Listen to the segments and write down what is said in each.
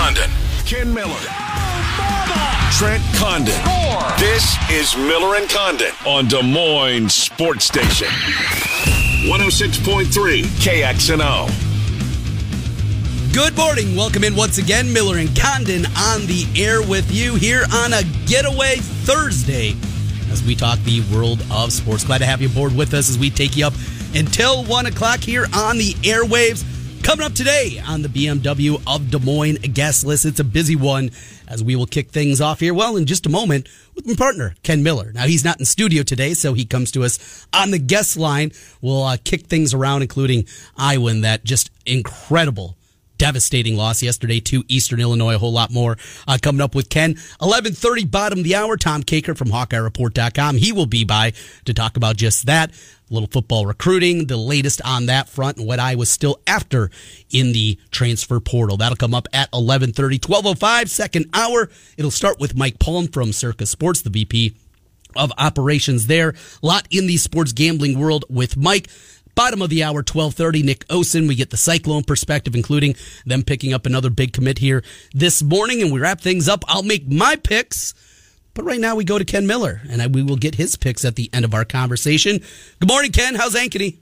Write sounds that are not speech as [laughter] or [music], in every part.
Condon, Ken Miller, Trent Condon. This is Miller and Condon on Des Moines Sports Station. 106.3 KXNO. Good morning. Welcome in once again. Miller and Condon on the air with you here on a getaway Thursday as we talk the world of sports. Glad to have you aboard with us as we take you up until 1 o'clock here on the airwaves. Coming up today on the BMW of Des Moines guest list. It's a busy one as we will kick things off here. Well, in just a moment with my partner, Ken Miller. Now, he's not in studio today, so he comes to us on the guest line. We'll uh, kick things around, including and that just incredible devastating loss yesterday to Eastern Illinois. A whole lot more uh, coming up with Ken. 1130 bottom of the hour. Tom Kakert from HawkeyeReport.com. He will be by to talk about just that. Little football recruiting, the latest on that front, and what I was still after in the transfer portal. That'll come up at 1130, 1205, second hour. It'll start with Mike Palm from Circa Sports, the VP of operations there. A lot in the sports gambling world with Mike. Bottom of the hour, 1230, Nick Osen. We get the Cyclone perspective, including them picking up another big commit here this morning. And we wrap things up. I'll make my picks. But right now we go to Ken Miller, and I, we will get his picks at the end of our conversation. Good morning, Ken. How's Ankeny?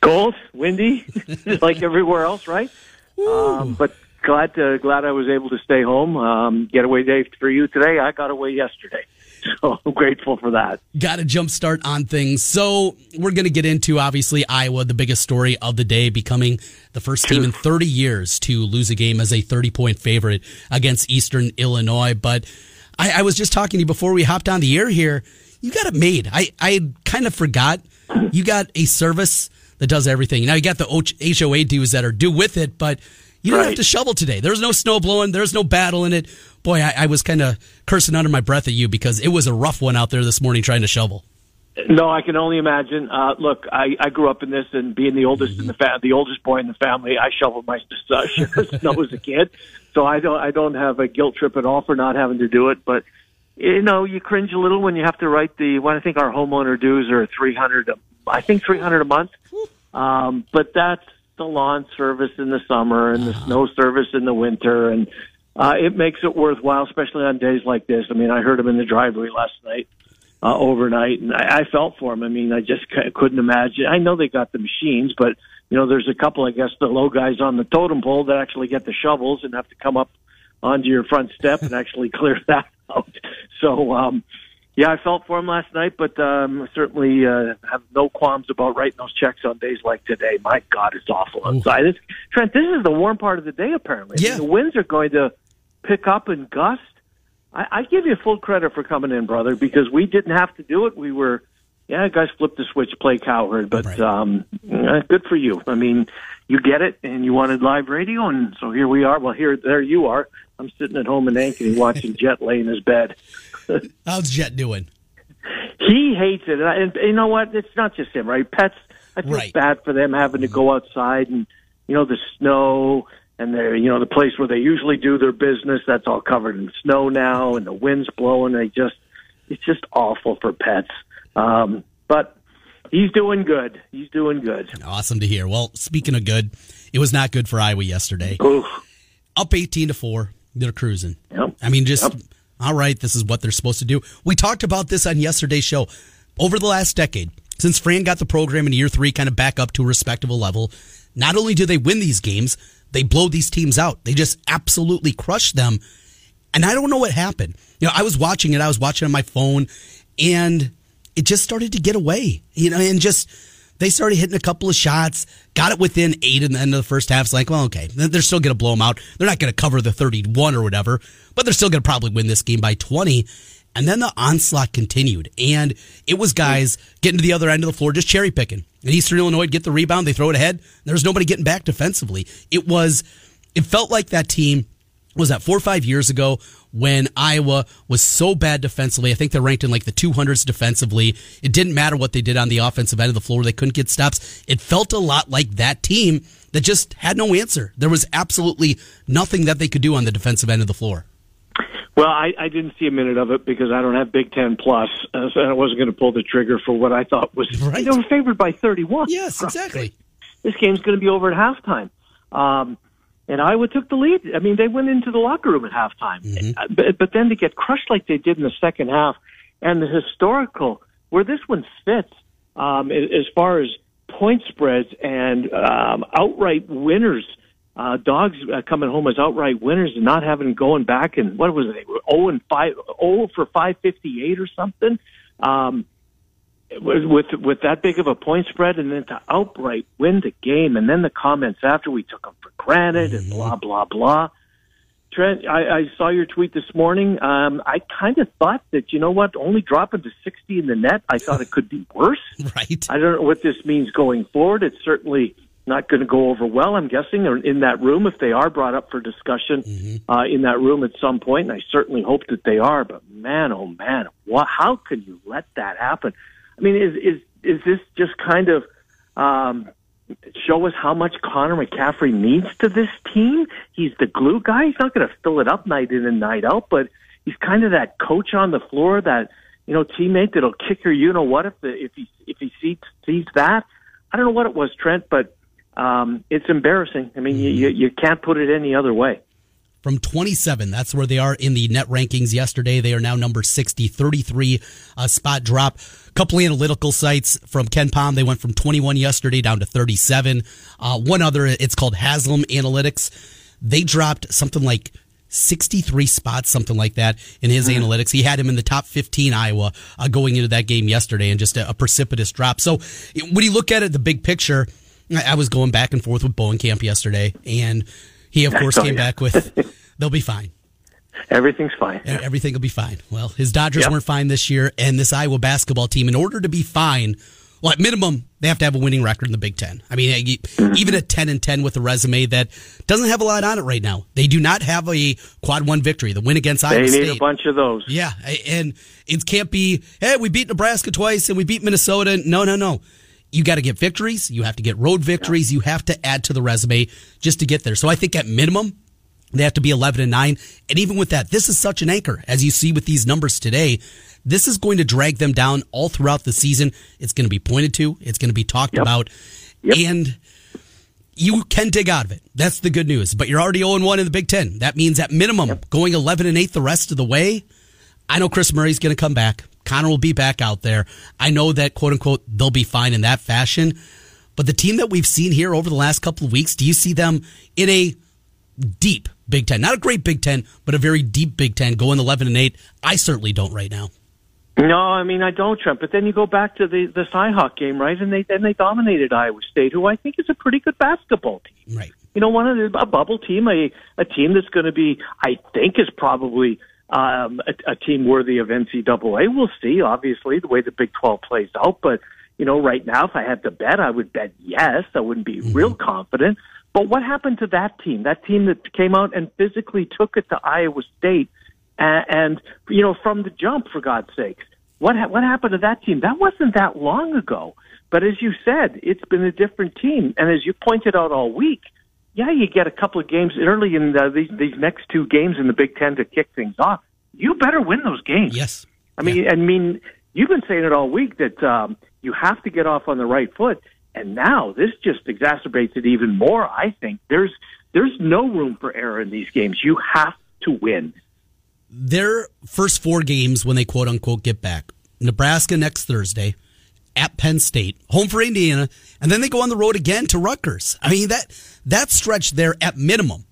Cold, windy, [laughs] like everywhere else, right? Um, but glad to, glad I was able to stay home. Um, getaway day for you today. I got away yesterday. [laughs] So I'm grateful for that. Got a jump start on things. So we're going to get into obviously Iowa, the biggest story of the day, becoming the first team in 30 years to lose a game as a 30 point favorite against Eastern Illinois. But I, I was just talking to you before we hopped on the air here. You got it made. I, I kind of forgot. You got a service that does everything. Now you got the HOA dues that are due with it, but you didn't Right. have to shovel today. There's no snow blowing. There's no battle in it. Boy, I, I was kind of cursing under my breath at you because it was a rough one out there this morning trying to shovel. No, I can only imagine. Uh, look, I, I grew up in this, and being the oldest in the fa- the oldest boy in the family, I shoveled my uh, [laughs] snow as a kid. So I don't I don't have a guilt trip at all for not having to do it. But you know, you cringe a little when you have to write the. What I think our homeowner dues are three hundred. I think three hundred a month. Um, but that's the lawn service in the summer and the snow service in the winter, and uh, it makes it worthwhile, especially on days like this. I mean, I heard him in the driveway last night uh, overnight, and I, I felt for him. I mean, I just c- couldn't imagine. I know they got the machines, but you know, there's a couple, I guess, the low guys on the totem pole that actually get the shovels and have to come up onto your front step and actually [laughs] clear that out. So, um, yeah, I felt for him last night, but um, certainly uh, have no qualms about writing those checks on days like today. My God, it's awful outside. It's, Trent, this is the warm part of the day, apparently. I mean, Yeah. the winds are going to pick up and gust. I, I give you full credit for coming in, brother, because we didn't have to do it. We were, yeah, guys flipped the switch, play cowherd, but Right. um, good for you. I mean, you get it, and you wanted live radio, and so here we are. Well, here, there you are. I'm sitting at home in Ankeny watching [laughs] Jet lay in his bed. [laughs] How's Jet doing? He hates it, and, I, and you know what? It's not just him, right? Pets. I feel Right. bad for them having to go outside and you know the snow and they're you know the place where they usually do their business. That's all covered in snow now, and the wind's blowing. They just it's just awful for pets. Um, but he's doing good. He's doing good. Awesome to hear. Well, speaking of good, it was not good for Iowa yesterday. Oof. Up 18 to 4. They're cruising. Yep. I mean, just, Yep. all right, this is what they're supposed to do. We talked about this on yesterday's show. Over the last decade, since Fran got the program in year three kind of back up to a respectable level, not only do they win these games, they blow these teams out. They just absolutely crush them. And I don't know what happened. You know, I was watching it, I was watching on my phone, and it just started to get away. You know, and just they started hitting a couple of shots, got it within eight in the end of the first half. It's like, well, okay, they're still going to blow them out. They're not going to cover the 31 or whatever, but they're still going to probably win this game by 20. And then the onslaught continued, and it was guys getting to the other end of the floor, just cherry picking. Eastern Illinois get the rebound, they throw it ahead. There's nobody getting back defensively. It was, it felt like that team was that four or five years ago when Iowa was so bad defensively. I think they're ranked in like the 200s defensively. It didn't matter what they did on the offensive end of the floor. They couldn't get stops. It felt a lot like that team that just had no answer. There was absolutely nothing that they could do on the defensive end of the floor. Well, I, I didn't see a minute of it because I don't have Big Ten Plus, uh, so I wasn't going to pull the trigger for what I thought was. Right. They were favored by 31. Yes, exactly. This game's going to be over at halftime. Um, and Iowa took the lead. I mean, they went into the locker room at halftime, mm-hmm. but, but then to get crushed like they did in the second half, and the historical where this one fits um, as far as point spreads and um, outright winners. Uh, dogs uh, coming home as outright winners and not having going back and what was it? Oh and five, oh for five fifty eight or something. Um, with with that big of a point spread, and then to outright win the game, and then the comments after we took them for granted, and blah blah blah. Trent, I, I saw your tweet this morning. Um, I kind of thought that you know what, only dropping to sixty in the net, I thought it could be worse. [laughs] Right. I don't know what this means going forward. It's certainly not going to go over well. I'm guessing, or in that room, if they are brought up for discussion mm-hmm. uh, in that room at some point. and I certainly hope that they are. But man, oh man, what, how can you let that happen? I mean, is is is this just kind of um, show us how much Connor McCaffrey means to this team? He's the glue guy. He's not going to fill it up night in and night out, but he's kind of that coach on the floor, that you know teammate that'll kick your you know what if the if he if he sees sees that. I don't know what it was, Trent, but um, it's embarrassing. I mean, mm-hmm. you you can't put it any other way from 27. That's where they are in the net rankings yesterday. They are now number 60, 33 uh, spot drop. A couple analytical sites from KenPom. They went from 21 yesterday down to 37. Uh, one other, it's called Haslam Analytics. They dropped something like 63 spots, something like that, in his mm-hmm. analytics. He had him in the top 15 Iowa uh, going into that game yesterday and just a, a, precipitous drop. So when you look at it, the big picture, I was going back and forth with Bohnenkamp yesterday, and he, of [laughs] course, oh, came yeah. back with, [laughs] they'll be fine. Everything's fine. Everything will be fine. Well, his Dodgers yep. weren't fine this year, and this Iowa basketball team, in order to be fine, well, at minimum, they have to have a winning record in the Big Ten. I mean, mm-hmm. even a 10 and 10 with a resume that doesn't have a lot on it right now. They do not have a quad one victory, the win against Iowa State. They need State. a bunch of those. Yeah, and it can't be, hey, we beat Nebraska twice and we beat Minnesota. No, no, no you got to get victories. You have to get road victories. Yeah. You have to add to the resume just to get there. So I think at minimum, they have to be 11 and 9. And even with that, this is such an anchor, as you see with these numbers today. This is going to drag them down all throughout the season. It's going to be pointed to, it's going to be talked yep. about. Yep. And you can dig out of it. That's the good news. But you're already 0 1 in the Big Ten. That means at minimum, yep. going 11 and 8 the rest of the way. I know Kris Murray's going to come back. Connor will be back out there. I know that quote unquote they'll be fine in that fashion. But the team that we've seen here over the last couple of weeks, do you see them in a deep Big Ten? Not a great Big Ten, but a very deep Big Ten going 11 and 8. I certainly don't right now. No, I mean I don't, Trump. But then you go back to the the Cyhawk game, right? And they and they dominated Iowa State, who I think is a pretty good basketball team. Right. You know, one of the, a bubble team, a a team that's going to be, I think, is probably um, a, a team worthy of NCAA. We'll see, obviously, the way the Big 12 plays out. But, you know, right now, if I had to bet, I would bet yes. I wouldn't be mm-hmm. real confident. But what happened to that team? That team that came out and physically took it to Iowa State and, and you know, from the jump, for God's sakes. What, ha- what happened to that team? That wasn't that long ago. But as you said, it's been a different team. And as you pointed out all week, yeah, you get a couple of games early in the, these these next two games in the Big Ten to kick things off. You better win those games. Yes, I mean, yeah. I mean, you've been saying it all week that um, you have to get off on the right foot, and now this just exacerbates it even more. I think there's there's no room for error in these games. You have to win. Their first four games when they quote unquote get back: Nebraska next Thursday at Penn State, home for Indiana, and then they go on the road again to Rutgers. I mean that that stretch there at minimum,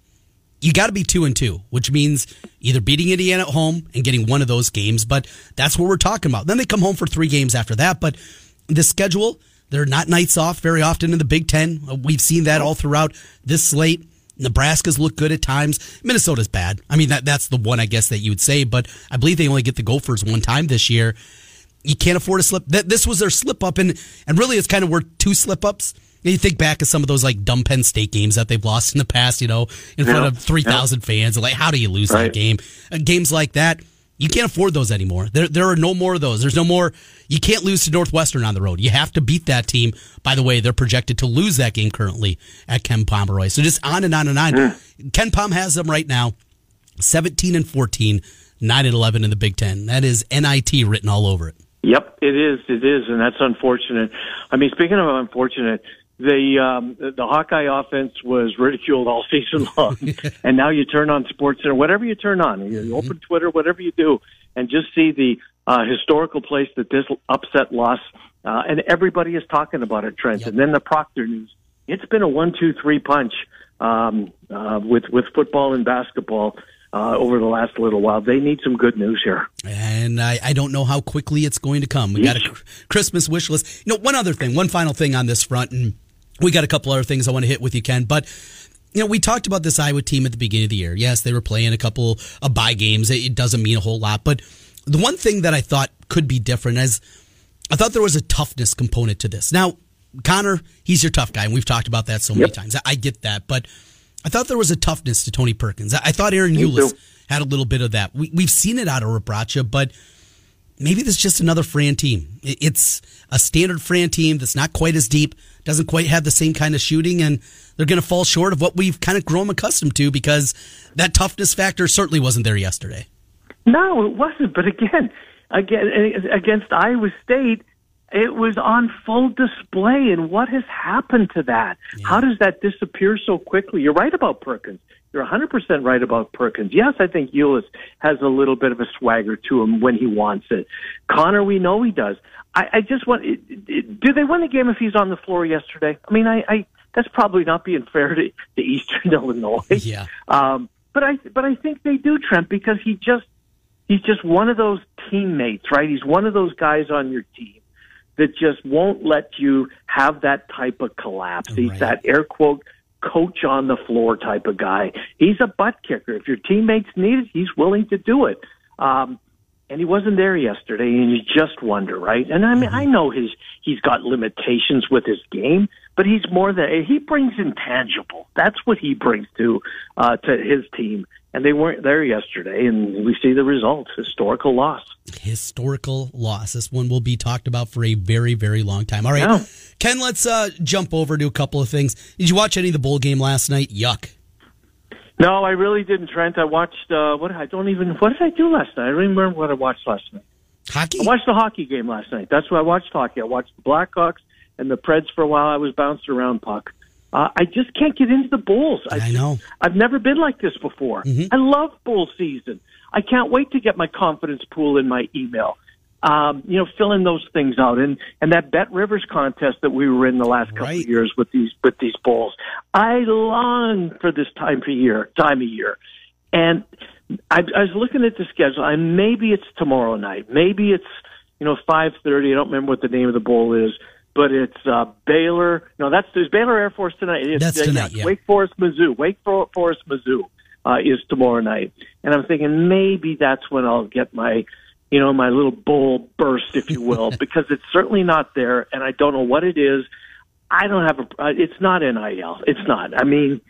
you got to be two and two, which means either beating Indiana at home and getting one of those games. But that's what we're talking about. Then they come home for three games after that. But the schedule, they're not nights off very often in the Big Ten. We've seen that all throughout this slate. Nebraska's look good at times. Minnesota's bad. I mean, that that's the one I guess that you would say, but I believe they only get the Gophers one time this year you can't afford a slip. This was their slip up, and and really, it's kind of worth two slip ups. You think back of some of those like dumb Penn State games that they've lost in the past, you know, in front of three thousand yeah. fans. Like, how do you lose right. that game? Uh, games like that, you can't afford those anymore. There, there are no more of those. There's no more. You can't lose to Northwestern on the road. You have to beat that team. By the way, they're projected to lose that game currently at Ken Pomeroy. So just on and on and on. Mm. KenPom has them right now, seventeen and 14, 9 and eleven in the Big Ten. That is NIT written all over it. Yep, it is. It is, and that's unfortunate. I mean, speaking of unfortunate, the um, the Hawkeye offense was ridiculed all [laughs] season long, [laughs] and now you turn on Sports Center, whatever you turn on, you open Twitter, whatever you do, and just see the uh, historical place that this upset loss, uh, and everybody is talking about it, Trent. Yep. And then the Proctor news. It's been a one-two-three punch um, uh, with with football and basketball. Uh, over the last little while, they need some good news here. And I, I don't know how quickly it's going to come. We got a Christmas wish list. You know, one other thing, one final thing on this front, and we got a couple other things I want to hit with you, Ken. But you know, we talked about this Iowa team at the beginning of the year. Yes, they were playing a couple of bye games. It doesn't mean a whole lot, but the one thing that I thought could be different is I thought there was a toughness component to this. Now, Connor, he's your tough guy, and we've talked about that so many Yep. times. I, I get that, but I thought there was a toughness to Tony Perkins. I, I thought Ahron Ulis too. had a little bit of that. We, we've seen it out of Rebraca, but maybe this is just another Fran team. It- It's a standard Fran team that's not quite as deep, doesn't quite have the same kind of shooting, and they're going to fall short of what we've kind of grown accustomed to because that toughness factor certainly wasn't there yesterday. No, it wasn't. But again, again against Iowa State, it was on full display. And what has happened to that? How does that disappear so quickly? You're right about Perkins. You're 100% right about Perkins. Yes, I think Ulis has a little bit of a swagger to him when he wants it. Connor, we know he does. I, I just want. It, it, do they win the game if he's on the floor yesterday? I mean, I, I that's probably not being fair to, to Eastern [laughs] Illinois. Yeah. Um, but I but I think they do, Trent, because he just he's just one of those teammates, right? He's one of those guys on your team that just won't let you have that type of collapse. He's that air quote coach on the floor type of guy. He's a butt kicker. If your teammates need it, he's willing to do it. Um, and he wasn't there yesterday, and you just wonder, right? And I mean, I know his he's got limitations with his game, but he's more than he brings intangible. That's what he brings to uh, to his team, and they weren't there yesterday, and we see the results: historical loss. Historical loss. This one will be talked about for a very, very long time. All right, Yeah. Ken, let's uh, jump over to a couple of things. Did you watch any of the bowl game last night? Yuck. No, I really didn't, Trent. I watched. Uh, what I don't even. What did I do last night? I don't remember what I watched last night. Hockey? I watched the hockey game last night. That's what I watched hockey. I watched the Blackhawks and the Preds for a while. I was bouncing around puck. Uh, I just can't get into the Bulls. I know. I've never been like this before. I love bull season. I can't wait to get my confidence pool in my email. Um, you know, filling those things out, and and that Bet Rivers contest that we were in the last couple Right. of years with these with these bulls. I long for this time of year, time of year, and I, I was looking at the schedule, and maybe it's tomorrow night, maybe it's you know five thirty. I don't remember what the name of the bowl is, but it's uh, Baylor. No, that's there's Baylor Air Force tonight. It's, That's uh, tonight, yeah. Wake Forest, Mizzou. Wake Forest, Mizzou uh, is tomorrow night, and I'm thinking maybe that's when I'll get my you know my little bull burst, if you will, [laughs] because it's certainly not there, and I don't know what it is. I don't have a. Uh, it's not NIL. It's not. I mean,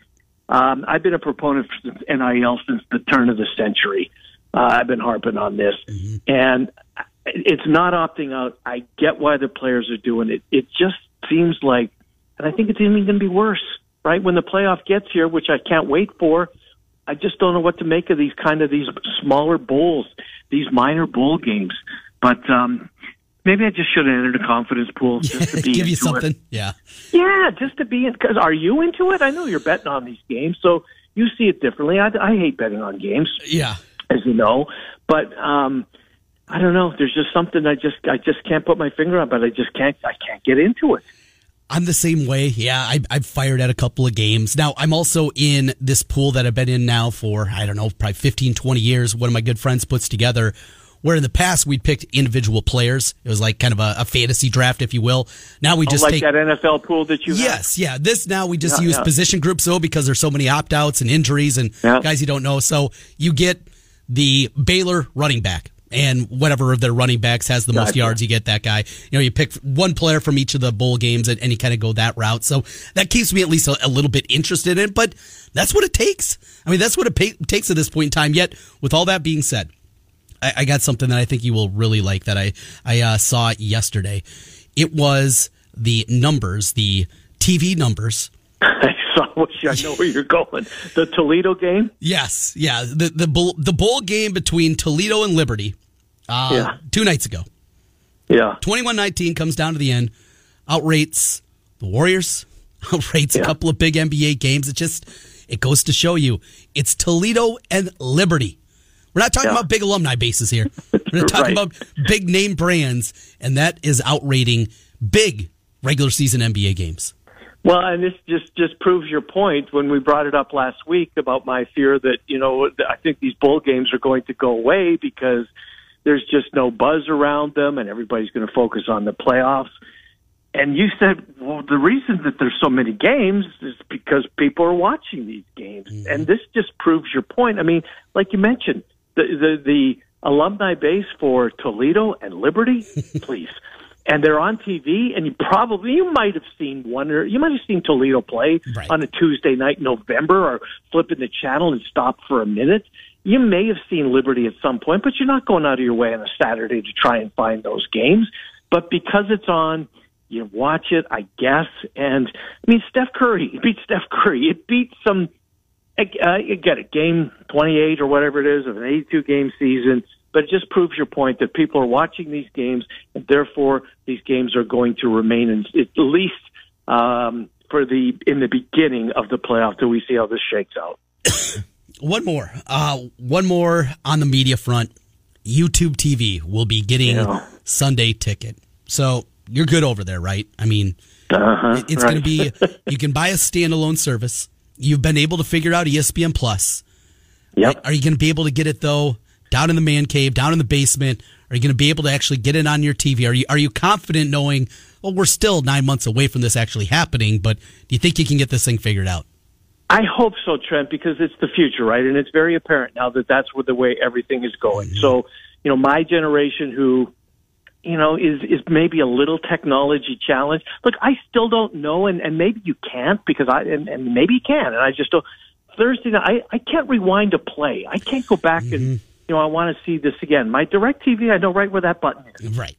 um, I've been a proponent for NIL since the turn of the century. Uh, I've been harping on this, and it's not opting out. I get why the players are doing it. It just seems like, and I think it's even going to be worse, right? When the playoff gets here, which I can't wait for. I just don't know what to make of these kind of these smaller bowls, these minor bowl games. But um, maybe I just should have entered a confidence pool [laughs] just to be Give you into it. something. Yeah. Yeah, just to be in. Because are you into it? I know you're betting on these games, so you see it differently. I, I hate betting on games, Yeah. as you know, but um, I don't know. There's just something I just I just can't put my finger on, but I just can't I can't get into it. I'm the same way. Yeah, I, I've fired at a couple of games. Now, I'm also in this pool that I've been in now for, I don't know, probably 15, 20 years. One of my good friends puts together where in the past we'd picked individual players. It was like kind of a, a fantasy draft, if you will. Now we oh, just like take. that NFL pool that you have. Yes, yeah. This now we just Yeah, use yeah. position groups though because there's so many opt outs and injuries and Yeah. guys you don't know. So you get the Baylor running back. And whatever of their running backs has the most yards, you get that guy. You know, you pick one player from each of the bowl games and, and you kind of go that route. So that keeps me at least a, a little bit interested in it, but that's what it takes. I mean, that's what it pa- takes at this point in time. Yet, with all that being said, I, I got something that I think you will really like that I I uh, saw yesterday. It was the numbers, the TV numbers. [laughs] I saw. Wish I know where you're going. The Toledo game. Yes, yeah, the the bowl, the bowl game between Toledo and Liberty, uh, Yeah. two nights ago. Yeah. 21-19 comes down to the end, outrates the Warriors, [laughs] outrates yeah. a couple of big NBA games. It just it goes to show you it's Toledo and Liberty. We're not talking yeah. about big alumni bases here. We're [laughs] talking right. about big name brands, and that is outrating big regular season NBA games. Well, and this just just proves your point when we brought it up last week about my fear that you know I think these bowl games are going to go away because there's just no buzz around them, and everybody's going to focus on the playoffs. And you said, well, the reason that there's so many games is because people are watching these games, mm-hmm. and this just proves your point. I mean, like you mentioned, the the, the alumni base for Toledo and Liberty, [laughs] please and they're on TV, and you probably you might have seen one or you might have seen Toledo play right. on a Tuesday night in November, or flipping the channel and stop for a minute. You may have seen Liberty at some point, but you're not going out of your way on a Saturday to try and find those games. But because it's on, you watch it, I guess. And I mean, Steph Curry [laughs] it beat Steph Curry. It beat some. Uh, you get it, game 28 or whatever it is of an 82 game season but it just proves your point that people are watching these games, and therefore these games are going to remain in, at least um, for the in the beginning of the playoff till we see how this shakes out. [coughs] one more, uh, one more on the media front. YouTube TV will be getting yeah. Sunday ticket, so you're good over there, right? I mean, uh-huh, it's right. going to be [laughs] you can buy a standalone service. You've been able to figure out ESPN Plus. Yep. Are you going to be able to get it though? Down in the man cave, down in the basement? Are you going to be able to actually get it on your TV? Are you are you confident knowing? Well, we're still nine months away from this actually happening, but do you think you can get this thing figured out? I hope so, Trent, because it's the future, right? And it's very apparent now that that's where the way everything is going. Mm-hmm. So, you know, my generation who, you know, is is maybe a little technology challenged. Look, I still don't know, and and maybe you can't because I and, and maybe you can, and I just don't. Thursday night, I I can't rewind a play. I can't go back mm-hmm. and you know, I want to see this again. My DirecTV, I know right where that button is. [laughs] Right.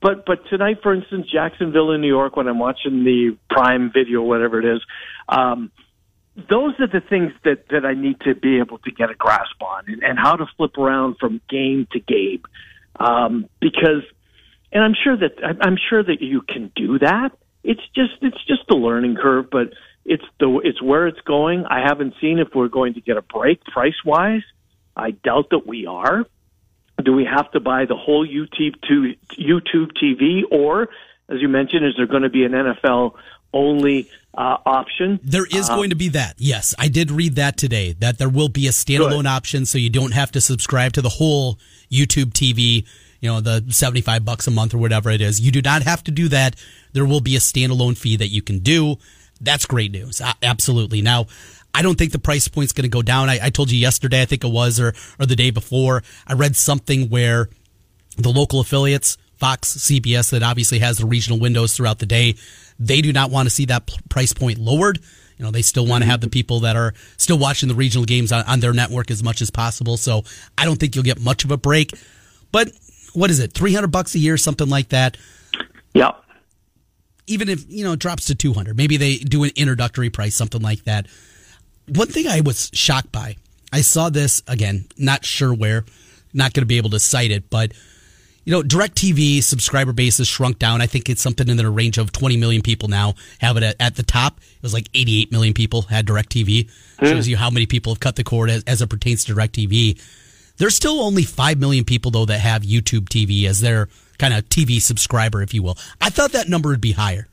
but but tonight, for instance, Jacksonville in New York, when I'm watching the Prime Video, whatever it is, um, those are the things that that I need to be able to get a grasp on, and, and how to flip around from game to game, um, because, and I'm sure that I'm sure that you can do that. It's just it's just a learning curve, but it's the it's where it's going. I haven't seen if we're going to get a break price wise. I doubt that we are. Do we have to buy the whole YouTube YouTube TV, or as you mentioned, is there going to be an NFL only uh, option? There is uh, going to be that. Yes, I did read that today. That there will be a standalone good. option, so you don't have to subscribe to the whole YouTube TV. You know, the seventy-five bucks a month or whatever it is. You do not have to do that. There will be a standalone fee that you can do. That's great news. Absolutely. Now, I don't think the price point's going to go down. I, I, told you yesterday, I think it was, or, or the day before, I read something where the local affiliates, Fox, CBS, that obviously has the regional windows throughout the day, they do not want to see that price point lowered. You know, they still want to have the people that are still watching the regional games on, on their network as much as possible. So I don't think you'll get much of a break. But what is it, 300 bucks a year, something like that? Yeah even if you know it drops to 200 maybe they do an introductory price something like that one thing I was shocked by, I saw this again, not sure where, not going to be able to cite it, but you know, DirecTV subscriber base has shrunk down. I think it's something in the range of 20 million people now have it at, at the top. It was like 88 million people had DirecTV. Mm. Shows you how many people have cut the cord as, as it pertains to DirecTV. There's still only 5 million people, though, that have YouTube TV as their kind of TV subscriber, if you will. I thought that number would be higher.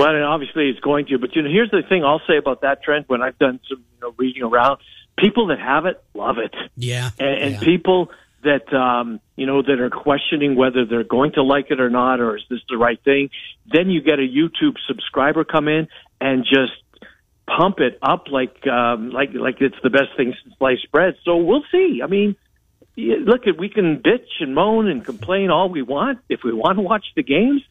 Well, and obviously it's going to, but you know, here's the thing I'll say about that trend when I've done some you know, reading around. People that have it love it. Yeah. And, and yeah. people that um, you know that are questioning whether they're going to like it or not, or is this the right thing? Then you get a YouTube subscriber come in and just pump it up like um, like like it's the best thing since sliced bread. So we'll see. I mean, look, we can bitch and moan and complain all we want if we want to watch the games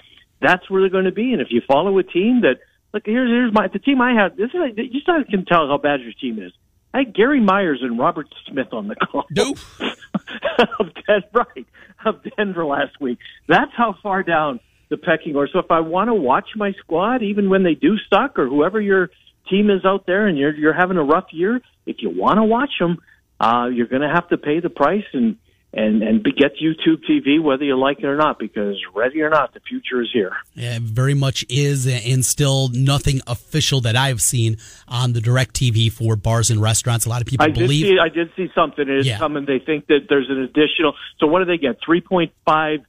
that's where they're going to be. And if you follow a team that, look, here's here's my the team I have. This is you just can tell how bad your team is. I had Gary Myers and Robert Smith on the call. Nope. [laughs] of Den- right of Denver last week. That's how far down the pecking order. So if I want to watch my squad, even when they do suck, or whoever your team is out there, and you're you're having a rough year, if you want to watch them, uh, you're going to have to pay the price and and and get YouTube TV whether you like it or not because ready or not the future is here. Yeah, very much is and still nothing official that I've seen on the DirecTV for bars and restaurants. A lot of people I believe did see, I did see something it's Yeah. coming they think that there's an additional so what do they get 3.5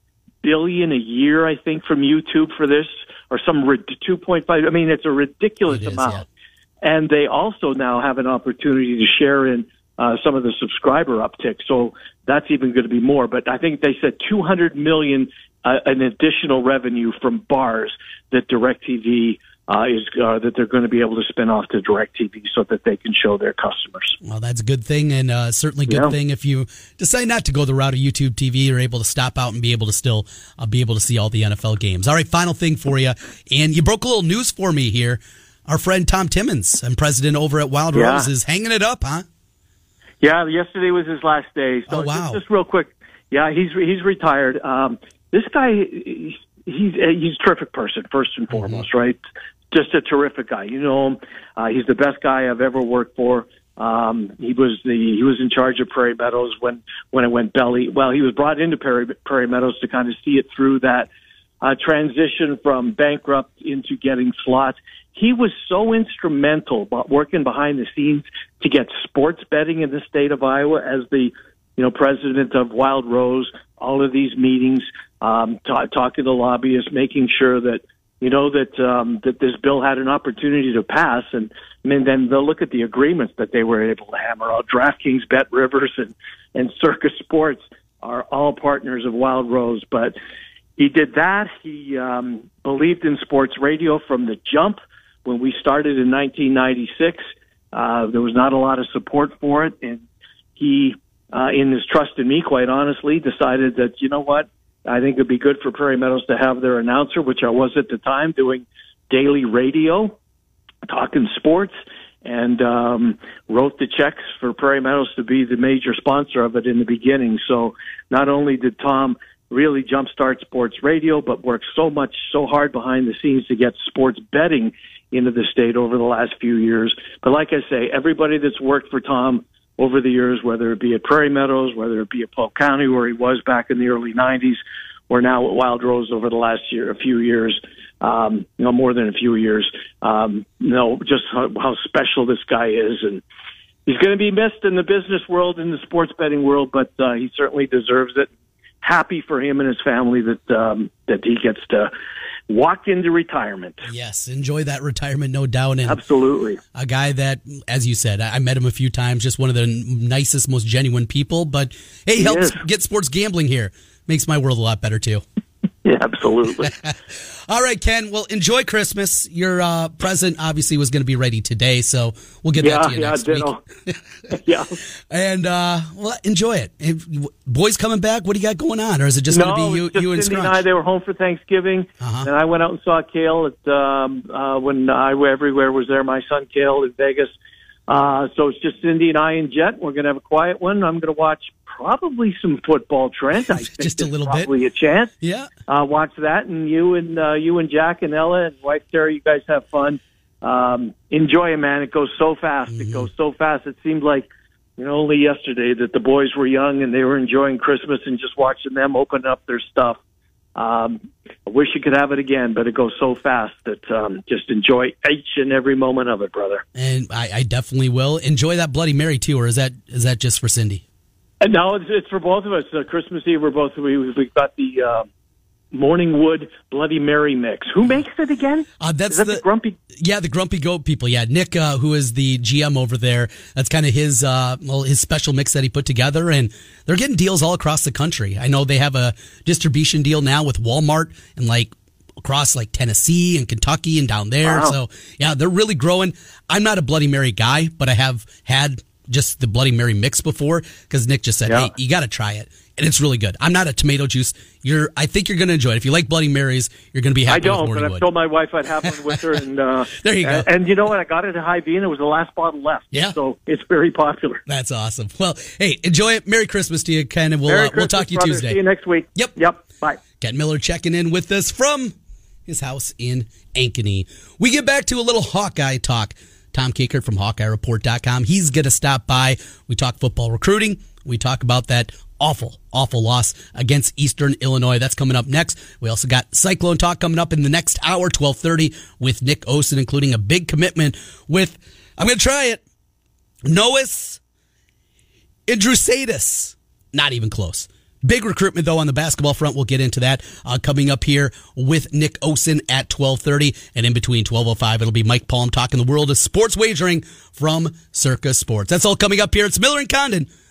billion a year I think from YouTube for this or some 2.5 I mean it's a ridiculous It is, amount. yeah. And they also now have an opportunity to share in uh, some of the subscriber uptick. So that's even going to be more. But I think they said 200 million uh, an additional revenue from bars that DirecTV uh, is uh, that they're going to be able to spin off to DirecTV so that they can show their customers. Well, that's a good thing, and uh, certainly good Yeah. thing if you decide not to go the route of YouTube TV, you're able to stop out and be able to still uh, be able to see all the NFL games. All right, final thing for you, and you broke a little news for me here. Our friend Tom Timmons, and president over at Wild Yeah. Rose, is hanging it up, huh? Yeah, yesterday was his last day. So Oh, wow. just, just real quick, yeah, he's he's retired. Um, this guy, he's he's he's a terrific person first and foremost, right? Just a terrific guy. You know him. Uh, he's the best guy I've ever worked for. Um, he was the he was in charge of Prairie Meadows when when it went belly. Well, he was brought into Prairie Prairie Meadows to kind of see it through that uh, transition from bankrupt into getting slots. He was so instrumental working behind the scenes to get sports betting in the state of Iowa as the you know president of Wild Rose. All of these meetings, um, ta talking to lobbyists, making sure that you know that um, that this bill had an opportunity to pass, and mean then they'll look at the agreements that they were able to hammer out. DraftKings, Bet Rivers, and and Circa Sports are all partners of Wild Rose, but he did that. He um, believed in sports radio from the jump. When we started in 1996, uh, there was not a lot of support for it, and he, uh, in his trust in me, quite honestly, decided that you know what, I think it'd be good for Prairie Meadows to have their announcer, which I was at the time, doing daily radio, talking sports, and um, wrote the checks for Prairie Meadows to be the major sponsor of it in the beginning. So not only did Tom really jumpstart sports radio, but worked so much, so hard behind the scenes to get sports betting into the state over the last few years. But like I say, everybody that's worked for Tom over the years, whether it be at Prairie Meadows, whether it be at Polk County, where he was back in the early '90s, or now at Wild Rose over the last year, a few years, um, you know, more than a few years, um, you know, just how, how special this guy is, and he's going to be missed in the business world, in the sports betting world, but uh, he certainly deserves it. Happy for him and his family that um, that he gets to walk into retirement. Yes, enjoy that retirement, no doubt. And Absolutely. a guy that, as you said, I met him a few times, just one of the nicest, most genuine people. But hey, he helps get sports gambling here. Makes my world a lot better too. Yeah, absolutely. [laughs] All right, Ken. Well, enjoy Christmas. Your uh, present obviously was going to be ready today, so we'll get that to you yeah, next week. [laughs] [laughs] yeah. And uh, well, enjoy it. And boys coming back. What do you got going on, or is it just no, going to be you, just you and Cindy and I. They were home for Thanksgiving, Uh-huh. and I went out and saw Kale at um, uh, when I everywhere was there. My son Kale in Vegas. Uh, so it's just Cindy and I and Jet. We're going to have a quiet one. I'm going to watch probably some football. Trent, I [laughs] think Just a little bit. probably a chance. yeah. uh, watch that, and you and uh, you and Jack and Ella and wife Terry, you guys have fun. Um, enjoy it, man. It goes so fast. Mm-hmm. It goes so fast. It seemed like you know only yesterday that the boys were young and they were enjoying Christmas and just watching them open up their stuff. Um, I wish you could have it again, but it goes so fast that um, just enjoy each and every moment of it, brother. And I, I definitely will enjoy that Bloody Mary too, or is that is that just for Cindy? And no, it's, it's for both of us. Uh, Christmas Eve, we're both we we've got the uh, Morningwood Bloody Mary mix. Who makes it again? Uh, that's that the, the Grumpy Yeah, the Grumpy Goat people. Yeah, Nick, uh, who is the GM over there. That's kind of his uh, well, his special mix that he put together, and they're getting deals all across the country. I know they have a distribution deal now with Walmart and like across like Tennessee and Kentucky and down there. Wow. So yeah, they're really growing. I'm not a Bloody Mary guy, but I have had just the Bloody Mary mix before because Nick just said, Yeah. "Hey, you got to try it." And it's really good. I'm not a tomato juice. You're. I think you're going to enjoy it. If you like Bloody Marys, you're going to be happy I don't, but I've told my wife I'd have one with her, and uh, [laughs] There you go. And, and you know what? I got it at Hy-Vee, and it was the last bottle left. Yeah. so it's very popular. That's awesome. Well, hey, enjoy it. Merry Christmas to you, Ken, and we'll uh, we'll talk to you brother. Tuesday. See you next week. Yep. Yep. Bye. Ken Miller checking in with us from his house in Ankeny. We get back to a little Hawkeye talk. Tom Kakert from HawkeyeReport.com. He's going to stop by. We talk football recruiting. We talk about that awful, awful loss against Eastern Illinois. That's coming up next. We also got Cyclone Talk coming up in the next hour, 1230 with Nick Osen, including a big commitment with, I'm going to try it, Nois Idrusadis. Not even close. Big recruitment though on the basketball front. We'll get into that uh, coming up here with Nick Osen at 12:30 and in between 12:05 it'll be Mike Palm talking the world of sports wagering from Circa Sports. That's all coming up here. It's Miller and Condon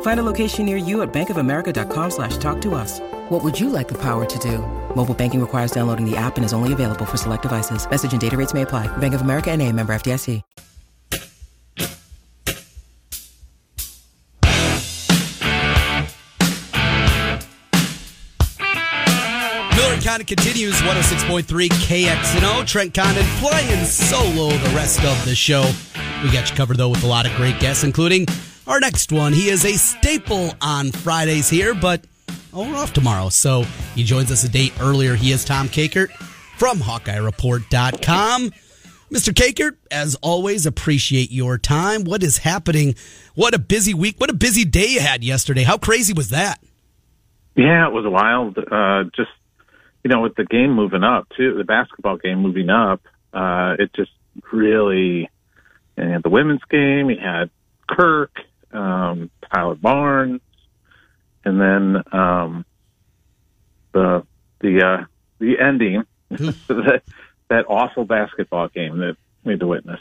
Find a location near you at bankofamerica.com slash talk to us. What would you like the power to do? Mobile banking requires downloading the app and is only available for select devices. Message and data rates may apply. Bank of America and a member FDIC. Miller and Condon continues 106.3 KXNO. Trent Condon flying solo the rest of the show. We got you covered though with a lot of great guests, including our next one. He is a staple on Fridays here, but oh, we're off tomorrow. So he joins us a day earlier. He is Tom Kakert from HawkeyeReport.com. Mr. Kakert, as always, appreciate your time. What is happening? What a busy week. What a busy day you had yesterday. How crazy was that? Yeah, it was wild. Uh, just you know, with the game moving up too, the basketball game moving up, uh, it just really. And you had the women's game. You had Kirk, Barnes, and then um, the the uh, the ending [laughs] that that awful basketball game that we had to witness.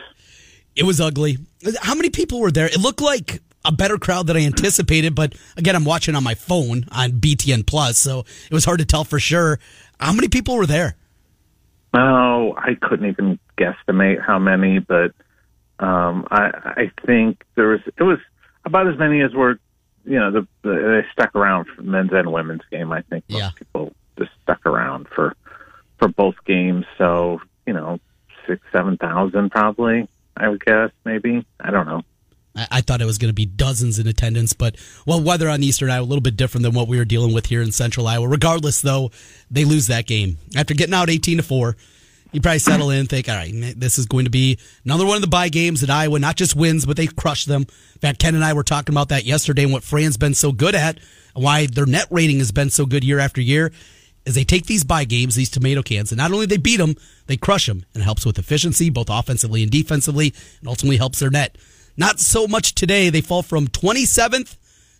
It was ugly. How many people were there? It looked like a better crowd than I anticipated, but again, I'm watching on my phone on BTN Plus, so it was hard to tell for sure. How many people were there? Oh, I couldn't even guesstimate how many, but um, I, I think there was it was about as many as were, you know, the, the they stuck around for men's and women's game. I think most Yeah. people just stuck around for for both games. So you know, six seven thousand probably. I would guess maybe. I don't know. I, I thought it was going to be dozens in attendance, but well, weather on Eastern Iowa a little bit different than what we were dealing with here in Central Iowa. Regardless, though, they lose that game after getting out 18 to four. You probably settle in and think, all right, this is going to be another one of the bye games that Iowa not just wins, but they crush them. In fact, Ken and I were talking about that yesterday and what Fran's been so good at, and why their net rating has been so good year after year, is they take these bye games, these tomato cans, and not only they beat them, they crush them, and it helps with efficiency, both offensively and defensively, and ultimately helps their net. Not so much today. They fall from 27th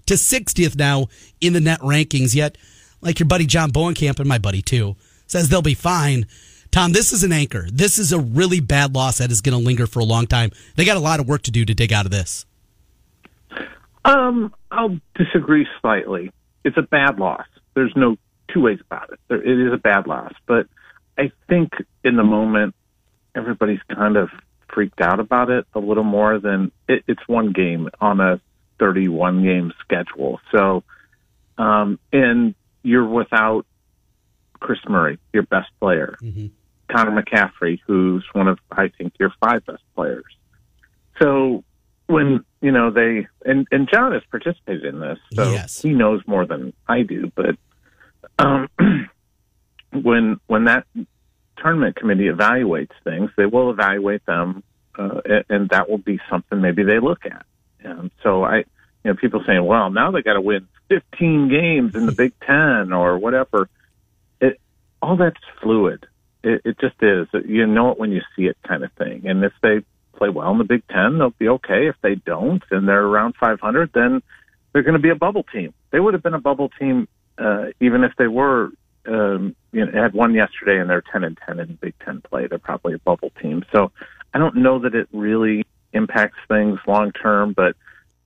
to 60th now in the net rankings. Yet, like your buddy John Bohnenkamp and my buddy too, says they'll be fine. Tom, this is an anchor. This is a really bad loss that is going to linger for a long time. They got a lot of work to do to dig out of this. Um, I'll disagree slightly. It's a bad loss. There's no two ways about it. It is a bad loss, but I think in the moment everybody's kind of freaked out about it a little more than it, it's one game on a 31 game schedule. So, um, and you're without Kris Murray, your best player, Mhm. Connor McCaffrey, who's one of I think your five best players. So when you know they and and John has participated in this, so Yes. he knows more than I do. But um, [clears throat] when when that tournament committee evaluates things, they will evaluate them, uh, and, and that will be something maybe they look at. And so I, you know, people saying, well, now they got to win 15 games in the [laughs] Big Ten or whatever. All that's fluid. It, it just is. You know it when you see it, kind of thing. And if they play well in the Big Ten, they'll be okay. If they don't, and they're around 500, then they're going to be a bubble team. They would have been a bubble team uh, even if they were. Um, you know, had one yesterday, and they're 10 and 10 in Big Ten play. They're probably a bubble team. So I don't know that it really impacts things long term, but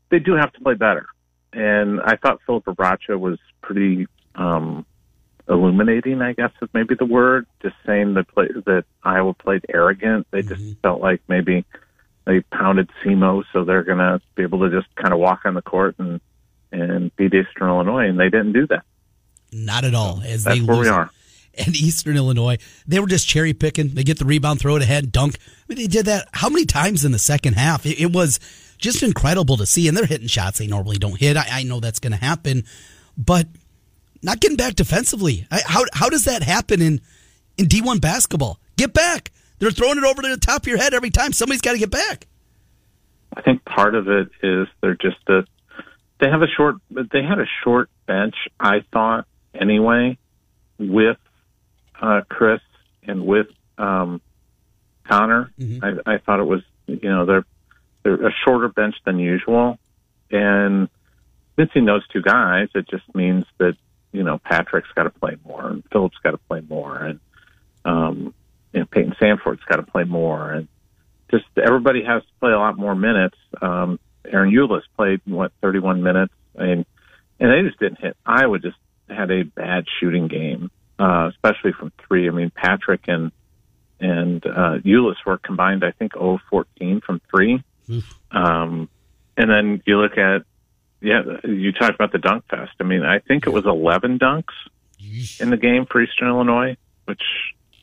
they do have to play better. And I thought Filip Rebraca was pretty um, illuminating, I guess is maybe the word. Just saying that play, that Iowa played arrogant. They just mm-hmm. felt like maybe they pounded SEMO, so they're going to be able to just kind of walk on the court and and beat Eastern Illinois, and they didn't do that. Not at all. As That's they where lose we are. And Eastern Illinois, they were just cherry picking. They get the rebound, throw it ahead, dunk. I mean, they did that how many times in the second half? It, it was just incredible to see. And they're hitting shots they normally don't hit. I, I know that's going to happen, but not getting back defensively. I, how how does that happen in in D one basketball? Get back. They're throwing it over to the top of your head every time. Somebody's got to get back. I think part of it is they're just a they have a short they had a short bench. I thought anyway with uh, Kris and with um, Connor. I, I thought it was you know they're they're a shorter bench than usual, and missing those two guys, it just means that you know Patrick's got to play more and Filip's got to play more and um, you know Payton Sandfort's got to play more and just everybody has to play a lot more minutes. Um, Ahron Ulis played what 31 minutes, and and they just didn't hit. Iowa just had a bad shooting game, uh, especially from three. I mean, Patrick and and uh, Eulis were combined, I think, 0 14 from three. Um, and then you look at, yeah, you talked about the dunk fest. I mean, I think it was 11 dunks in the game for Eastern Illinois, which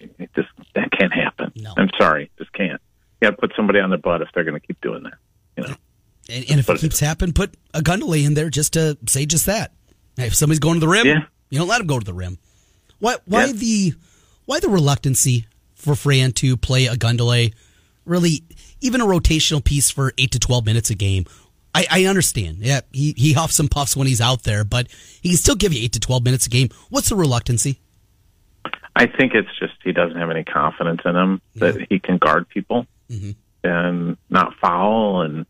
it just that can't happen. No. I'm sorry, just can't. You got to put somebody on their butt if they're going to keep doing that. You know, And, and if But it keeps happening, put Ogundele in there just to say just that. Hey, if somebody's going to the rim, Yeah. you don't let them go to the rim. Why? Why Yeah. the? Why the reluctancy for Fran to play Ogundele? Really, even a rotational piece for eight to twelve minutes a game. I, I understand. Yeah, he he huffs and puffs when he's out there, but he can still give you eight to twelve minutes a game. What's the reluctancy? I think it's just he doesn't have any confidence in him that he can guard people and not foul and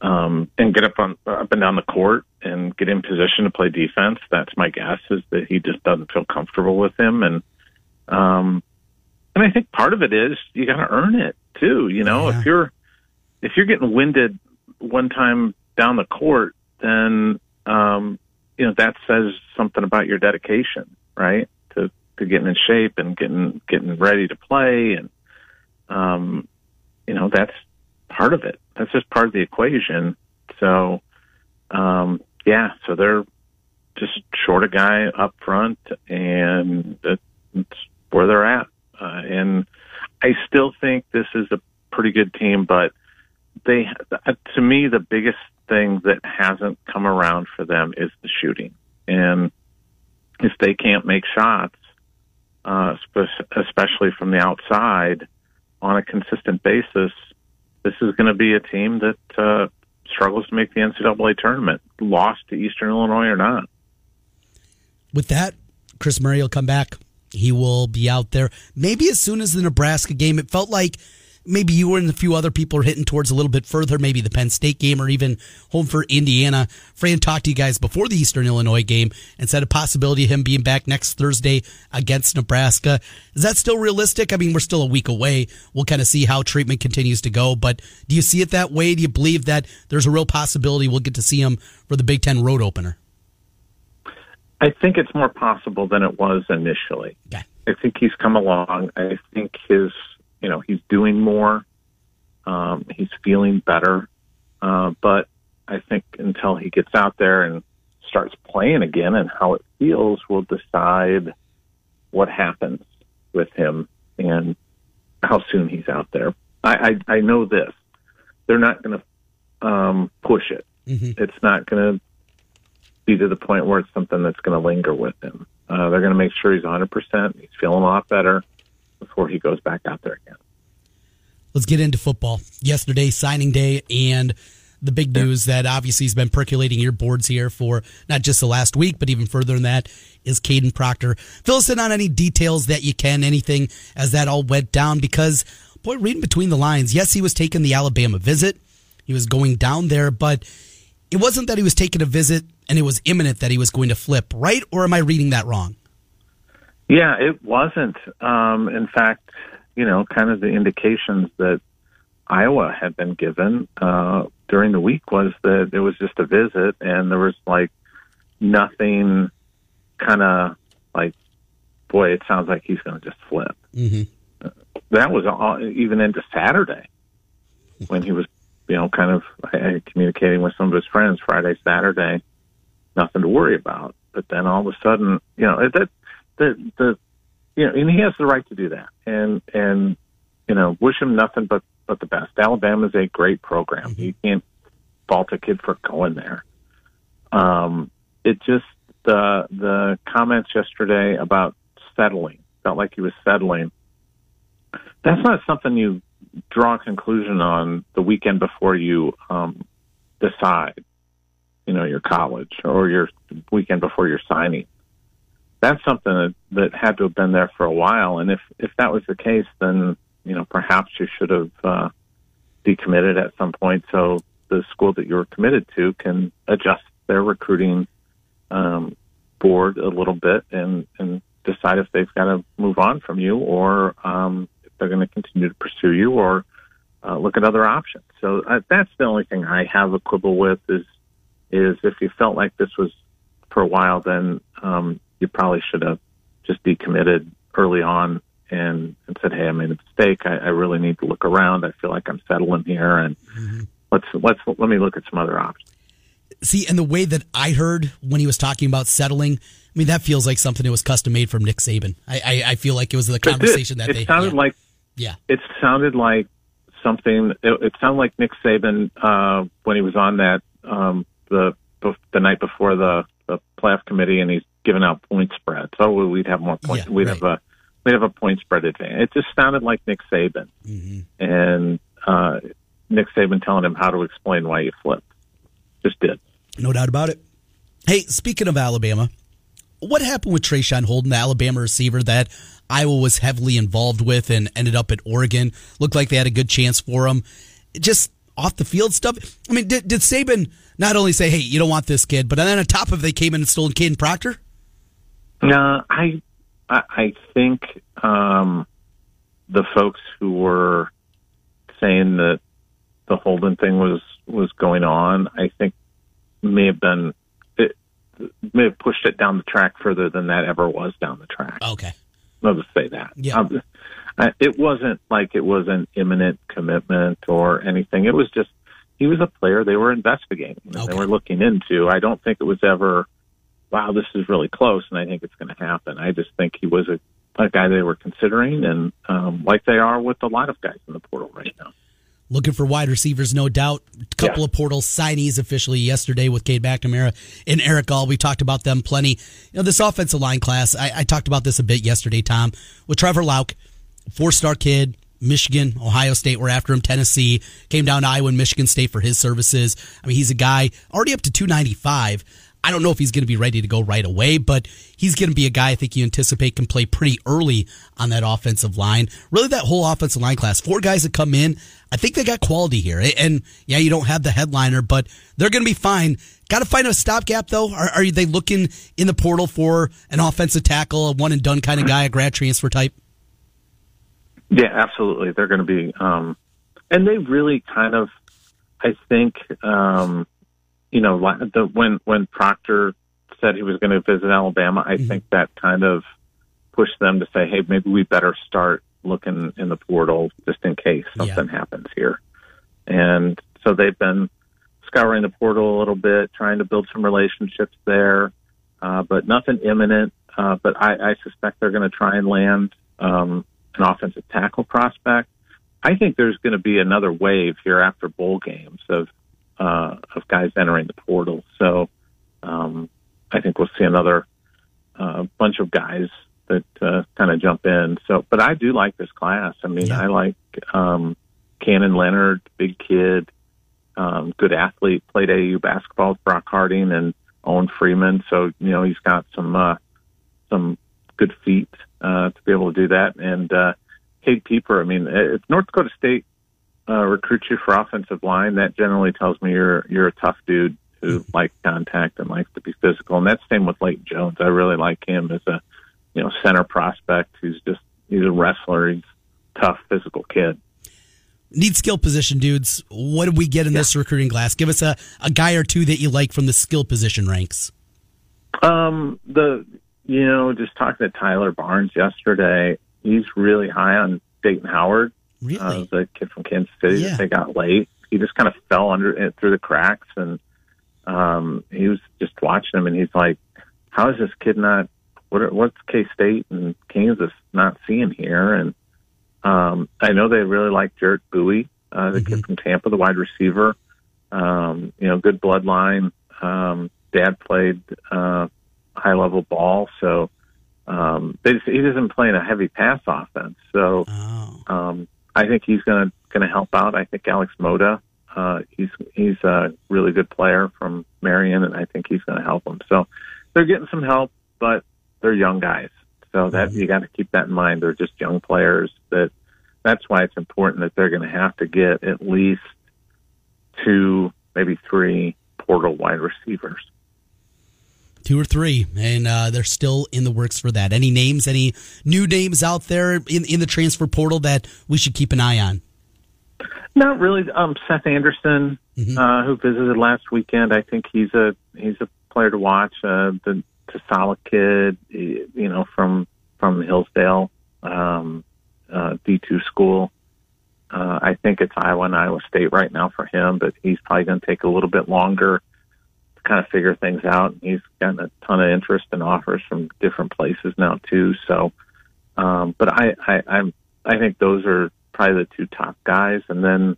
um, and get up on up and down the court and get in position to play defense. That's my guess is that he just doesn't feel comfortable with him and um, and I think part of it is you got to earn it too. You know, Yeah. if you're if you're getting winded one time down the court, then um, you know that says something about your dedication, right? To to getting in shape and getting getting ready to play, and um, you know that's part of it. That's just part of the equation. So, um, yeah, so they're just short a guy up front, and that's where they're at. Uh, and I still think this is a pretty good team, but they, uh, to me, the biggest thing that hasn't come around for them is the shooting. And if they can't make shots, uh, especially from the outside on a consistent basis, this is going to be a team that uh, struggles to make the NCAA tournament, lost to Eastern Illinois or not. With that, Kris Murray will come back. He will be out there maybe as soon as the Nebraska game. It felt like maybe you and a few other people are hitting towards a little bit further, maybe the Penn State game or even home for Indiana. Fran talked to you guys before the Eastern Illinois game and said a possibility of him being back next Thursday against Nebraska. Is that still realistic? I mean, we're still a week away. We'll kind of see how treatment continues to go, but do you see it that way? Do you believe that there's a real possibility we'll get to see him for the Big Ten road opener? I think it's more possible than it was initially. I think he's come along. I think his, you know, he's doing more. Um, he's feeling better. Uh, but I think until he gets out there and starts playing again and how it feels, we'll decide what happens with him and how soon he's out there. I, I, I know this. They're not going to um, push it. It's not going to be to the point where it's something that's going to linger with him. Uh, they're going to make sure he's 100%. He's feeling a lot better before he goes back out there again. Let's get into football. Yesterday, signing day, and the big news that obviously has been percolating your boards here for not just the last week, but even further than that is Kadyn Proctor. Fill us in on any details that you can, anything as that all went down, because, boy, reading between the lines, yes, he was taking the Alabama visit. He was going down there, but it wasn't that he was taking a visit and it was imminent that he was going to flip, right? Or am I reading that wrong? Yeah, it wasn't. Um, in fact, you know, kind of the indications that Iowa had been given uh, during the week was that it was just a visit, and there was like nothing, kind of like, boy, it sounds like he's going to just flip. Mm-hmm. That was all, even into Saturday when he was, you know, kind of uh, communicating with some of his friends Friday, Saturday. Nothing to worry about. but then all of a sudden, you know, that the the you know, and he has the right to do that, and and you know, wish him nothing but but the best. Alabama is a great program. Mm-hmm. You can't fault a kid for going there. Um, it just the the comments yesterday about settling felt like he was settling. That's not something you draw a conclusion on the weekend before you um, decide, you know, your college or your weekend before your signing. That's something that, that had to have been there for a while. And if, if that was the case, then, you know, perhaps you should have uh, decommitted at some point so the school that you were committed to can adjust their recruiting um, board a little bit and, and decide if they've got to move on from you or um, if they're going to continue to pursue you or uh, look at other options. So uh, that's the only thing I have a quibble with is is if you felt like this was for a while, then um, you probably should have just decommitted early on and, and said, "Hey, I made a mistake. I, I really need to look around. I feel like I'm settling here, and let's let's let me look at some other options." See, and the way that I heard when he was talking about settling, I mean, that feels like something that was custom made from Nick Saban. I, I, I feel like it was the It conversation that it they. sounded yeah. like yeah, it sounded like something. It, it sounded like Nick Saban uh, when he was on that um, the the night before the, the playoff committee, and he's giving out point spreads. So we'd have more points. Yeah, we'd right. have a we'd have a point spread advantage. It just sounded like Nick Saban, Mm-hmm. and uh, Nick Saban telling him how to explain why you flipped. Just did. no doubt about it. Hey, speaking of Alabama, what happened with Traeshon Holden, the Alabama receiver that Iowa was heavily involved with and ended up at Oregon? Looked like they had a good chance for him. Just off the field stuff. I mean, did, did Saban not only say, "Hey, you don't want this kid," but then on top of it, they came in and stole Kadyn Proctor? No, I I, I think um, the folks who were saying that the Holden thing was was going on, I think may have been it may have pushed it down the track further than that ever was down the track. Okay. I'll just say that. Yeah. Um, I- it wasn't like it was an imminent commitment or anything. It was just he was a player they were investigating Okay. they were looking into. I don't think it was ever, wow, this is really close, and I think it's going to happen. I just think he was a, a guy they were considering, and um, like they are with a lot of guys in the portal right now. Looking for wide receivers, no doubt. A couple Yeah. of portal signees officially yesterday with Cade McNamara and Erick All. We talked about them plenty. You know, this offensive line class, I, I talked about this a bit yesterday, Tom, with Trevor Lauck, four star kid, Michigan, Ohio State were after him, Tennessee, came down to Iowa and Michigan State for his services. I mean, he's a guy already up to 295. I don't know if he's going to be ready to go right away, but he's going to be a guy I think you anticipate can play pretty early on that offensive line. Really, that whole offensive line class, four guys that come in, I think they got quality here. And yeah, you don't have the headliner, but they're going to be fine. Got to find a stopgap though. Are, are they looking in the portal for an offensive tackle, a one and done kind of guy, a grad transfer type? Yeah, absolutely. They're going to be, um, and they really kind of, I think, um, you know, the, when when Proctor said he was going to visit Alabama, I think that kind of pushed them to say, hey, maybe we better start looking in the portal just in case Yeah. something happens here. And so they've been scouring the portal a little bit, trying to build some relationships there, uh, but nothing imminent. Uh, but I, I suspect they're going to try and land um, an offensive tackle prospect. I think there's going to be another wave here after bowl games of uh, of guys entering the portal. So um, I think we'll see another uh, bunch of guys that uh, kind of jump in. So, but I do like this class. I mean, Yeah. I like um, Cannon Leonard, big kid, um, good athlete, played AU basketball with Brock Harding and Owen Freeman. So you know he's got some uh, some good feet uh, to be able to do that. And uh, Cade Pieper, I mean, if North Dakota State uh, recruits you for offensive line, that generally tells me you're you're a tough dude who likes contact and likes to be physical. And that's same with Leighton Jones. I really like him as a you know center prospect who's just he's a wrestler. He's a tough physical kid. Need skill position dudes. What did we get in this recruiting class? Give us a, a guy or two that you like from the skill position ranks. Um, the you know, just talking to Tyler Barnes yesterday, he's really high on Dayton Howard, Really? uh, the kid from Kansas City Yeah. they got late. He just kind of fell under it through the cracks, and um, he was just watching him, and he's like, how is this kid not? What are, what's K State and Kansas not seeing here? And um, I know they really like Jarriett Buie, uh, the kid from Tampa, the wide receiver. Um, you know, good bloodline. Um, dad played uh, high level ball, so um, they just, he doesn't play in a heavy pass offense. So Oh. um, I think he's going to going to help out. I think Alex Mota, uh, he's he's a really good player from Marion, and I think he's going to help them. So they're getting some help, but they're young guys. So that you got to keep that in mind. They're just young players. That that's why it's important that they're going to have to get at least two, maybe three portal wide receivers. Two or three, and uh, they're still in the works for that. Any names, any new names out there in, in the transfer portal that we should keep an eye on? Not really. Um, Seth Anderson, uh, who visited last weekend, I think he's a he's a player to watch. Uh, the Tasala kid, eh, you know, from from Hillsdale, um, uh, D two school. Uh, I think it's Iowa and Iowa State right now for him, but he's probably going to take a little bit longer kind of figure things out. He's gotten a ton of interest and offers from different places now too. So, um, but I, I, I'm, I think those are probably the two top guys, and then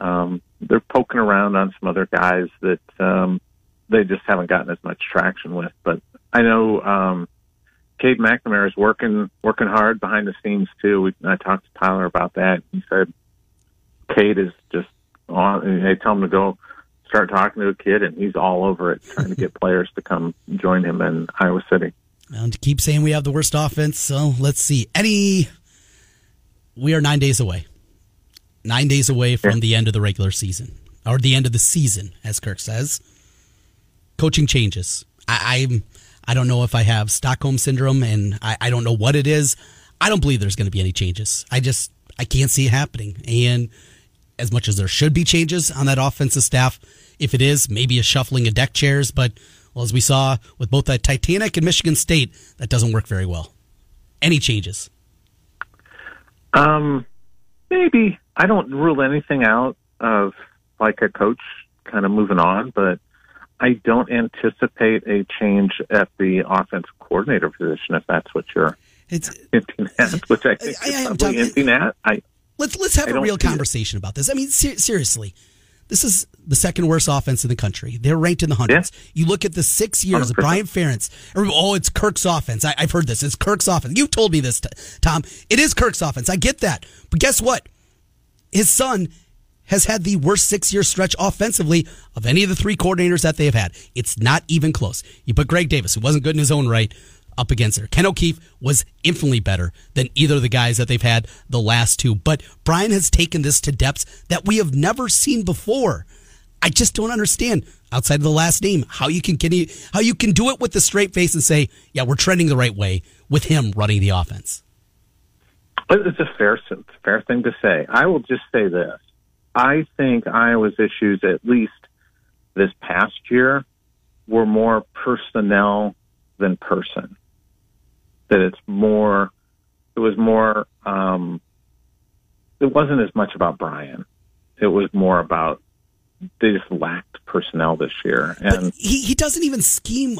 um, they're poking around on some other guys that um, they just haven't gotten as much traction with. But I know um, Cade McNamara is working working hard behind the scenes too. We, I talked to Tyler about that. He said Cade is just on. They tell him to go start talking to a kid, and he's all over it, trying to get [laughs] players to come join him in Iowa City. And to keep saying we have the worst offense, so let's see. Any, we are nine days away, nine days away from the end of the regular season or the end of the season, as Kirk says. Coaching changes. I, I'm, I don't know if I have Stockholm syndrome, and I, I don't know what it is. I don't believe there's going to be any changes. I just, I can't see it happening. And as much as there should be changes on that offensive staff, if it is, maybe a shuffling of deck chairs. But well, as we saw with both the Titanic and Michigan State, that doesn't work very well. Any changes? Um, maybe I don't rule anything out of like a coach kind of moving on, but I don't anticipate a change at the offense coordinator position if that's what you're It's [laughs] hinting at, which I think I, I, probably talking- hinting at. I let's let's have I a real see it. conversation about this. I mean, ser- seriously, this is the second worst offense in the country. They're ranked in the hundreds. You look at the six years of 100%. Brian Ferentz. Oh, it's Kirk's offense. I, I've heard this. It's Kirk's offense. You told me this, Tom. It is Kirk's offense. I get that. But guess what? His son has had the worst six year stretch offensively of any of the three coordinators that they have had. It's not even close. You put Greg Davis, who wasn't good in his own right, up against her. Ken O'Keefe was infinitely better than either of the guys that they've had the last two. But Brian has taken this to depths that we have never seen before. I just don't understand outside of the last name how you can, can you, how you can do it with a straight face and say, yeah, we're trending the right way with him running the offense. It's a fair, fair thing to say. I will just say this: I think Iowa's issues, at least this past year, were more personnel than person. That it's more, it was more. Um, it wasn't as much about Brian. It was more about they just lacked personnel this year, and But he, he doesn't even scheme.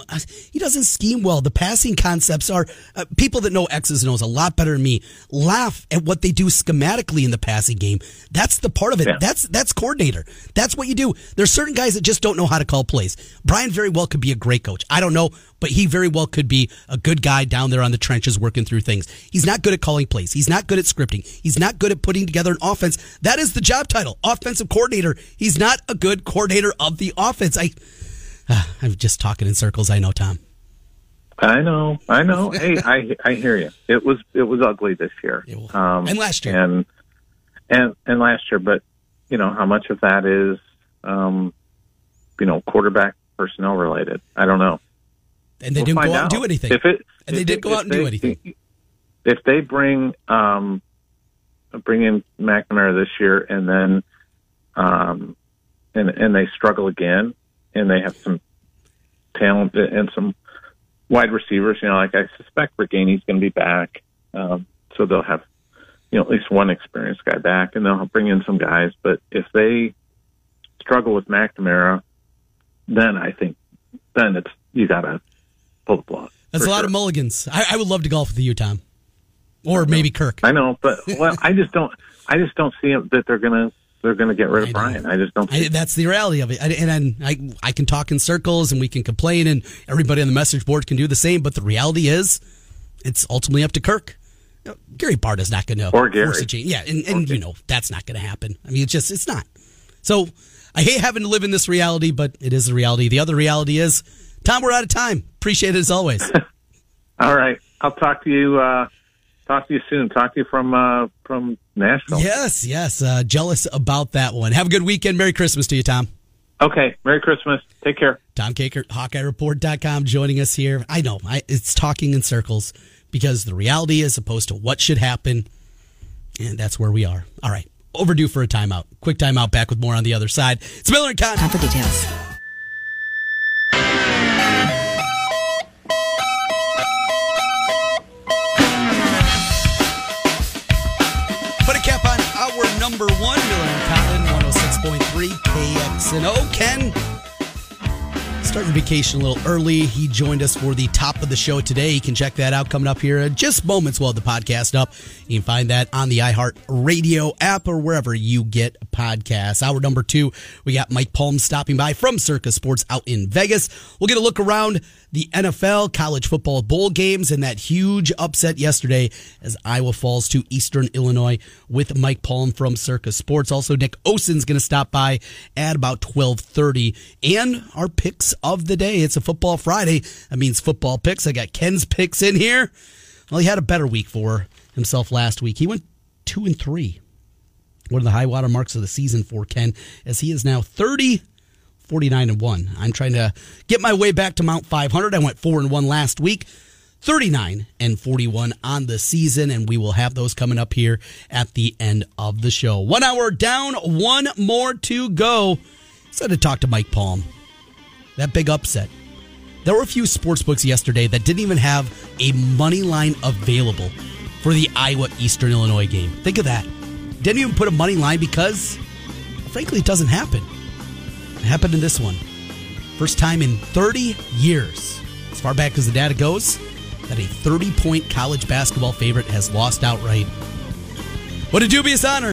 He doesn't scheme well. The passing concepts are uh, people that know X's and O's a lot better than me. Laugh at what they do schematically in the passing game. That's the part of it. Yeah. That's that's coordinator. That's what you do. There's certain guys that just don't know how to call plays. Brian very well could be a great coach. I don't know, but he very well could be a good guy down there on the trenches working through things. He's not good at calling plays. He's not good at scripting. He's not good at putting together an offense. That is the job title, offensive coordinator. He's not a good coordinator of the offense. I, ah, I'm just talking in circles. I know, Tom. I know, I know. [laughs] hey, I I hear you. It was it was ugly this year, um, And last year. and and and last year. But you know how much of that is, um, you know, quarterback personnel related. I don't know. And they We'll didn't go out and do anything. If it, And they if did it- go out and do anything. If they bring um, bring in McNamara this year, and then um, and and they struggle again, and they have some talent and some wide receivers. You know, like I suspect Ragaini's going to be back, um, so they'll have you know at least one experienced guy back, and they'll bring in some guys. But if they struggle with McNamara, then I think then it's you gotta pull the plug. That's a lot sure. of mulligans. I, I, would love to golf with you, Tom, or maybe Kirk. I know, but well, I just don't. I just don't see that they're gonna they're going to get rid of I Brian. I just don't. I, that's the reality of it. I, and I, I can talk in circles and we can complain, and everybody on the message board can do the same. But the reality is, it's ultimately up to Kirk. You know, Gary Barta is not going to or Gary. force a change. Yeah, and, and you know that's not going to happen. I mean, it's just it's not. So I hate having to live in this reality, but it is the reality. The other reality is, Tom, we're out of time. Appreciate it as always. [laughs] All right, I'll talk to you. Uh, talk to you soon. Talk to you from uh, from Nashville. Yes, yes. Uh, jealous about that one. Have a good weekend. Merry Christmas to you, Tom. Okay. Merry Christmas. Take care. Tom Kakert, HawkeyeReport.com, joining us here. I know I, it's talking in circles because the reality is opposed to what should happen, and that's where we are. All right. Overdue for a timeout. Quick timeout. Back with more on the other side. It's Miller and Con. Time for details. KXNO. Oh, Ken, starting vacation a little early. He joined us for the top of the show today. You can check that out coming up here just moments while the podcast up. You can find that on the iHeart Radio app or wherever you get podcasts. Hour number two, we got Mike Palm stopping by from Circa Sports out in Vegas. We'll get a look around the NFL college football bowl games and that huge upset yesterday as Iowa falls to Eastern Illinois with Mike Palm from Circa Sports. Also, Nick Osen's going to stop by at about 1230 and our picks of the day. It's a football Friday. That means football picks. I got Ken's picks in here. Well, he had a better week for himself last week. He went two and three. One of the high water marks of the season for Ken as he is now 30 49 and 1. I'm trying to get my way back to Mount 500. I went 4 and 1 last week. 39 and 41 on the season, and we will have those coming up here at the end of the show. One hour down, one more to go. So to talk to Mike Palm. That big upset. There were a few sports books yesterday that didn't even have a money line available for the Iowa Eastern Illinois game. Think of that. Didn't even put a money line because, frankly, it doesn't happen. It happened in this one. First time in 30 years, as far back as the data goes, that a 30 point college basketball favorite has lost outright. What a dubious honor.